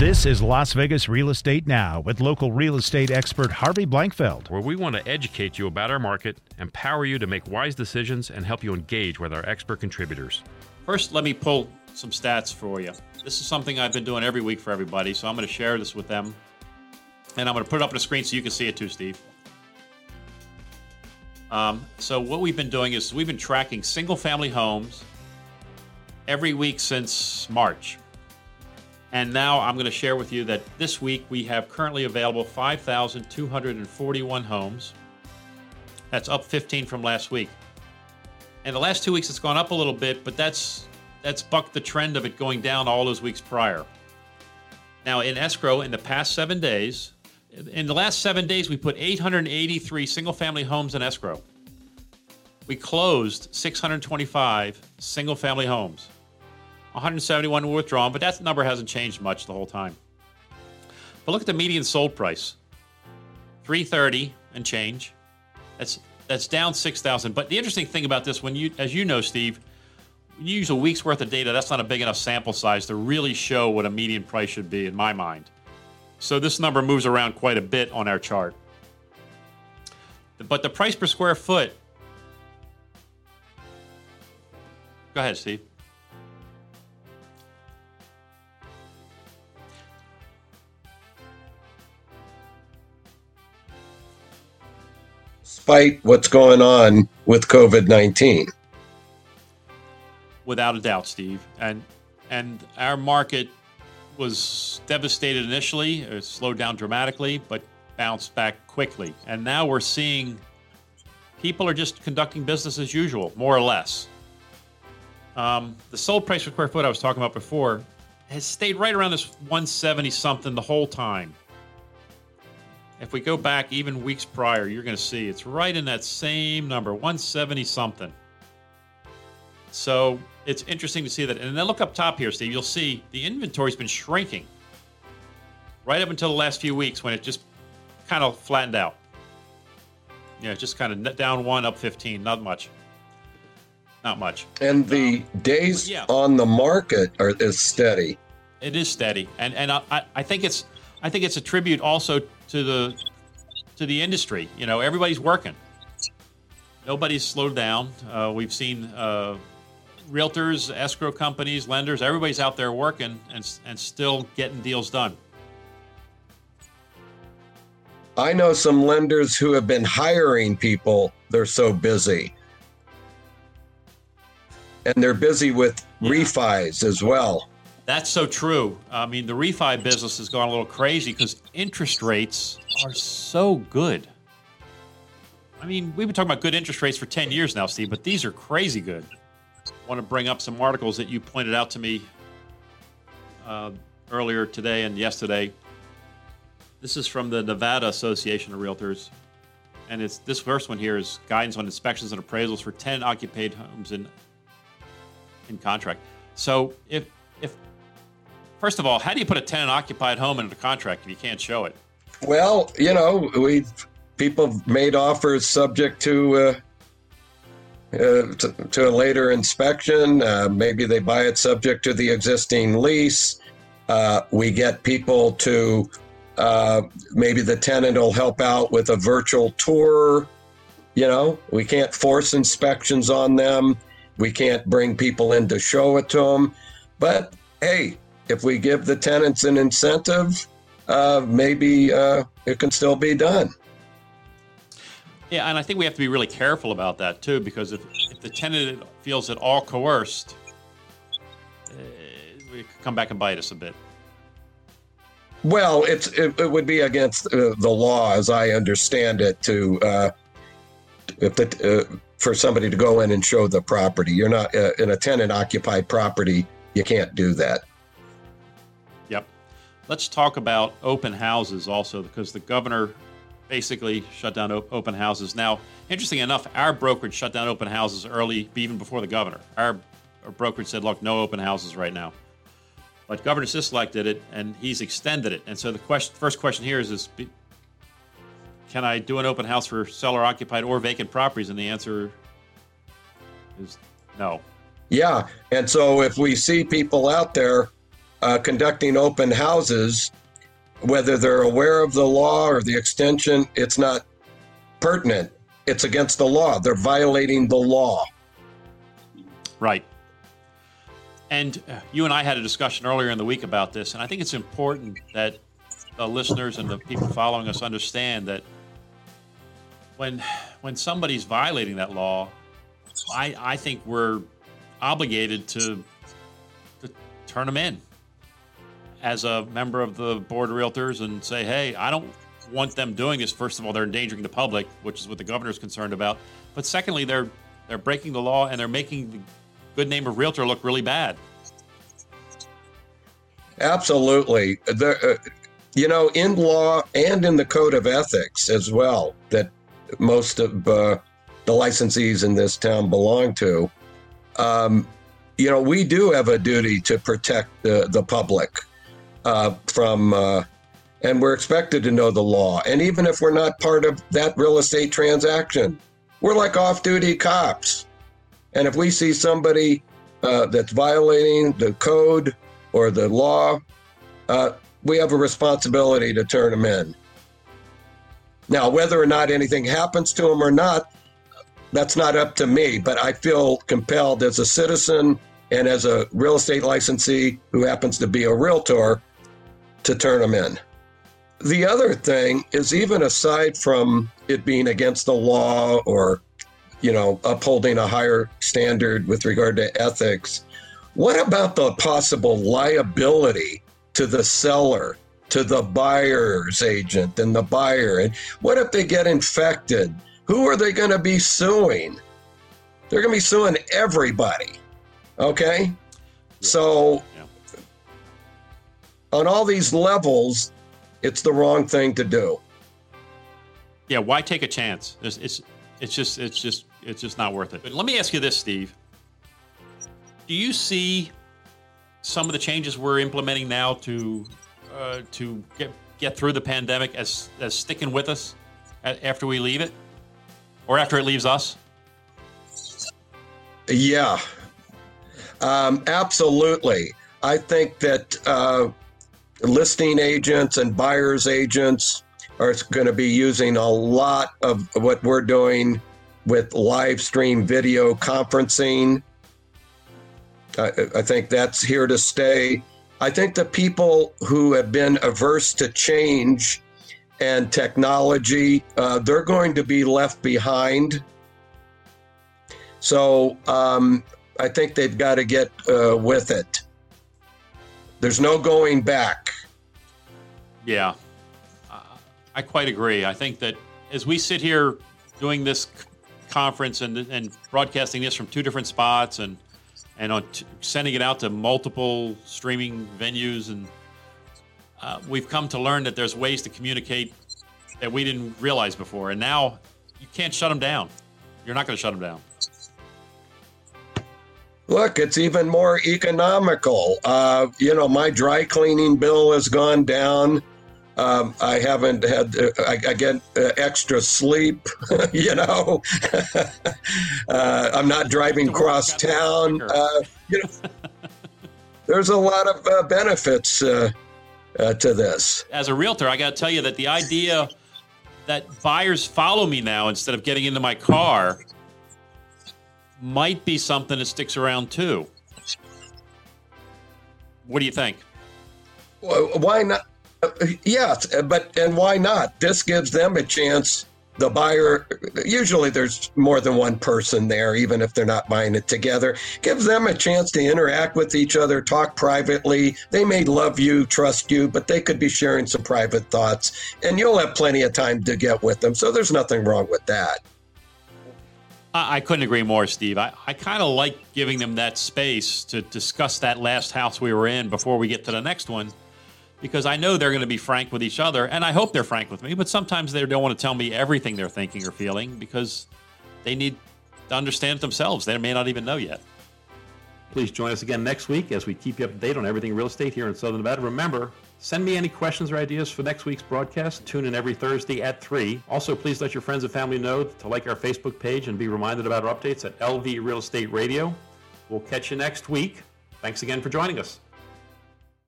This is Las Vegas Real Estate Now with local real estate expert Harvey Blankfeld. where we want to educate you about our market, empower you to make wise decisions, and help you engage with our expert contributors. First, let me pull some stats for you. This is something I've been doing every week for everybody, so I'm going to share this with them. And I'm going to put it up on the screen so you can see it too, Steve. Um, so, what we've been doing is we've been tracking single family homes every week since March. And now I'm going to share with you that this week we have currently available 5,241 homes. That's up 15 from last week. And the last two weeks it's gone up a little bit, but that's that's bucked the trend of it going down all those weeks prior. Now in escrow in the past seven days, in the last seven days we put 883 single-family homes in escrow. We closed 625 single-family homes. 171 were withdrawn, but that number hasn't changed much the whole time. But look at the median sold price. 330 and change. That's that's down 6,000. But the interesting thing about this, when you, as you know, Steve, you use a week's worth of data, that's not a big enough sample size to really show what a median price should be, in my mind. So this number moves around quite a bit on our chart. But the price per square foot. Go ahead, Steve. Despite what's going on with COVID 19. without a doubt, Steve. And and our market was devastated initially, it slowed down dramatically, but bounced back quickly. And now we're seeing people are just conducting business as usual, more or less. Um, the sold price per square foot I was talking about before has stayed right around this 170 something the whole time. If we go back even weeks prior, you're going to see it's right in that same number, 170 something. So it's interesting to see that. And then look up top here, Steve. You'll see the inventory's been shrinking right up until the last few weeks when it just kind of flattened out. Yeah, just kind of down one, up 15. Not much. Not much. And the days yeah. on the market are is steady. It is steady, and and I, I- I think it's I think it's a tribute also to the to the industry. You know, everybody's working. Nobody's slowed down. Uh, we've seen uh, realtors, escrow companies, lenders. Everybody's out there working and and still getting deals done. I know some lenders who have been hiring people, they're so busy. And they're busy with refis as well. That's so true. I mean, the refi business has gone a little crazy because interest rates are so good. I mean, we've been talking about good interest rates for 10 years now, Steve, but these are crazy good. I want to bring up some articles that you pointed out to me uh, earlier today and yesterday. This is from the Nevada Association of Realtors. And it's this first one here is guidance on inspections and appraisals for 10 occupied homes in in contract. So if if first of all, how do you put a tenant occupied home into the contract if you can't show it? Well, you know, we people made offers subject to uh, uh, to, to a later inspection. Uh, maybe they buy it subject to the existing lease. Uh, we get people to uh, maybe the tenant will help out with a virtual tour. You know, we can't force inspections on them. We can't bring people in to show it to them. But hey, if we give the tenants an incentive, uh, maybe uh, it can still be done. Yeah, and I think we have to be really careful about that too, because if, if the tenant feels at all coerced, uh, it could come back and bite us a bit. Well, it's it, it would be against uh, the law, as I understand it, to uh, if the, uh, for somebody to go in and show the property. You're not uh, in a tenant-occupied property. You can't do that. Let's talk about open houses also, because the governor basically shut down op- open houses. Now, interesting enough, our brokerage shut down open houses early, even before the governor. Our, our brokerage said, look, no open houses right now. But Governor Sisolak did it, and he's extended it. And so the question, first question here is, is can I do an open house for seller occupied or vacant properties? And the answer is no. Yeah, and so if we see people out there uh, conducting open houses, whether they're aware of the law or the extension, it's not pertinent. It's against the law. They're violating the law. Right. And uh, you and I had a discussion earlier in the week about this, and I think it's important that the listeners and the people following us understand that when when somebody's violating that law, I, I think we're obligated to, to turn them in as a member of the board of realtors and say, hey, I don't want them doing this. First of all, they're endangering the public, which is what the governor's concerned about. But secondly, they're they're breaking the law and they're making the good name of realtor look really bad. Absolutely. The, uh, you know, in law and in the code of ethics as well, that most of uh, the licensees in this town belong to, um, you know, we do have a duty to protect the, the public uh, from, uh, and we're expected to know the law. And even if we're not part of that real estate transaction, we're like off duty cops. And if we see somebody uh, that's violating the code or the law, uh, we have a responsibility to turn them in. Now, whether or not anything happens to them or not, that's not up to me, but I feel compelled as a citizen and as a real estate licensee who happens to be a realtor to turn them in. The other thing is, even aside from it being against the law or, you know, upholding a higher standard with regard to ethics, what about the possible liability to the seller, to the buyer's agent and the buyer? And what if they get infected? Who are they going to be suing? They're going to be suing everybody. Okay? So. On all these levels, it's the wrong thing to do. Yeah, why take a chance? It's, it's, it's just it's just it's just not worth it. But let me ask you this, Steve. Do you see some of the changes we're implementing now to uh, to get get through the pandemic as as sticking with us after we leave it, or after it leaves us? Yeah, um, absolutely. I think that uh, listing agents and buyers agents are going to be using a lot of what we're doing with live stream video conferencing. I, I think that's here to stay. I think the people who have been averse to change and technology, uh, they're going to be left behind. So um, I think they've got to get uh, with it. There's no going back. Yeah, uh, I quite agree. I think that as we sit here doing this conference and, and broadcasting this from two different spots and and on t- sending it out to multiple streaming venues. And uh, we've come to learn that there's ways to communicate that we didn't realize before. And now you can't shut them down. You're not going to shut them down. Look, it's even more economical. Uh, you know, my dry cleaning bill has gone down. Um, I haven't had, uh, I, get uh, extra sleep, you know. uh, I'm not driving cross town. Uh, you know, there's a lot of uh, benefits uh, to this. As a realtor, I got to tell you that the idea that buyers follow me now instead of getting into my car might be something that sticks around too. What do you think? Well, why not? Yes, but and why not? This gives them a chance. The buyer, usually there's more than one person there, even if they're not buying it together, gives them a chance to interact with each other, talk privately. They may love you, trust you, but they could be sharing some private thoughts, and you'll have plenty of time to get with them. So there's nothing wrong with that. I couldn't agree more, Steve. I, I kind of like giving them that space to discuss that last house we were in before we get to the next one because I know they're going to be frank with each other, and I hope they're frank with me. But sometimes they don't want to tell me everything they're thinking or feeling because they need to understand it themselves. They may not even know yet. Please join us again next week as we keep you up to date on everything real estate here in Southern Nevada. Remember, send me any questions or ideas for next week's broadcast. Tune in every Thursday at 3. Also, please let your friends and family know to like our Facebook page and be reminded about our updates at LV Real Estate Radio. We'll catch you next week. Thanks again for joining us.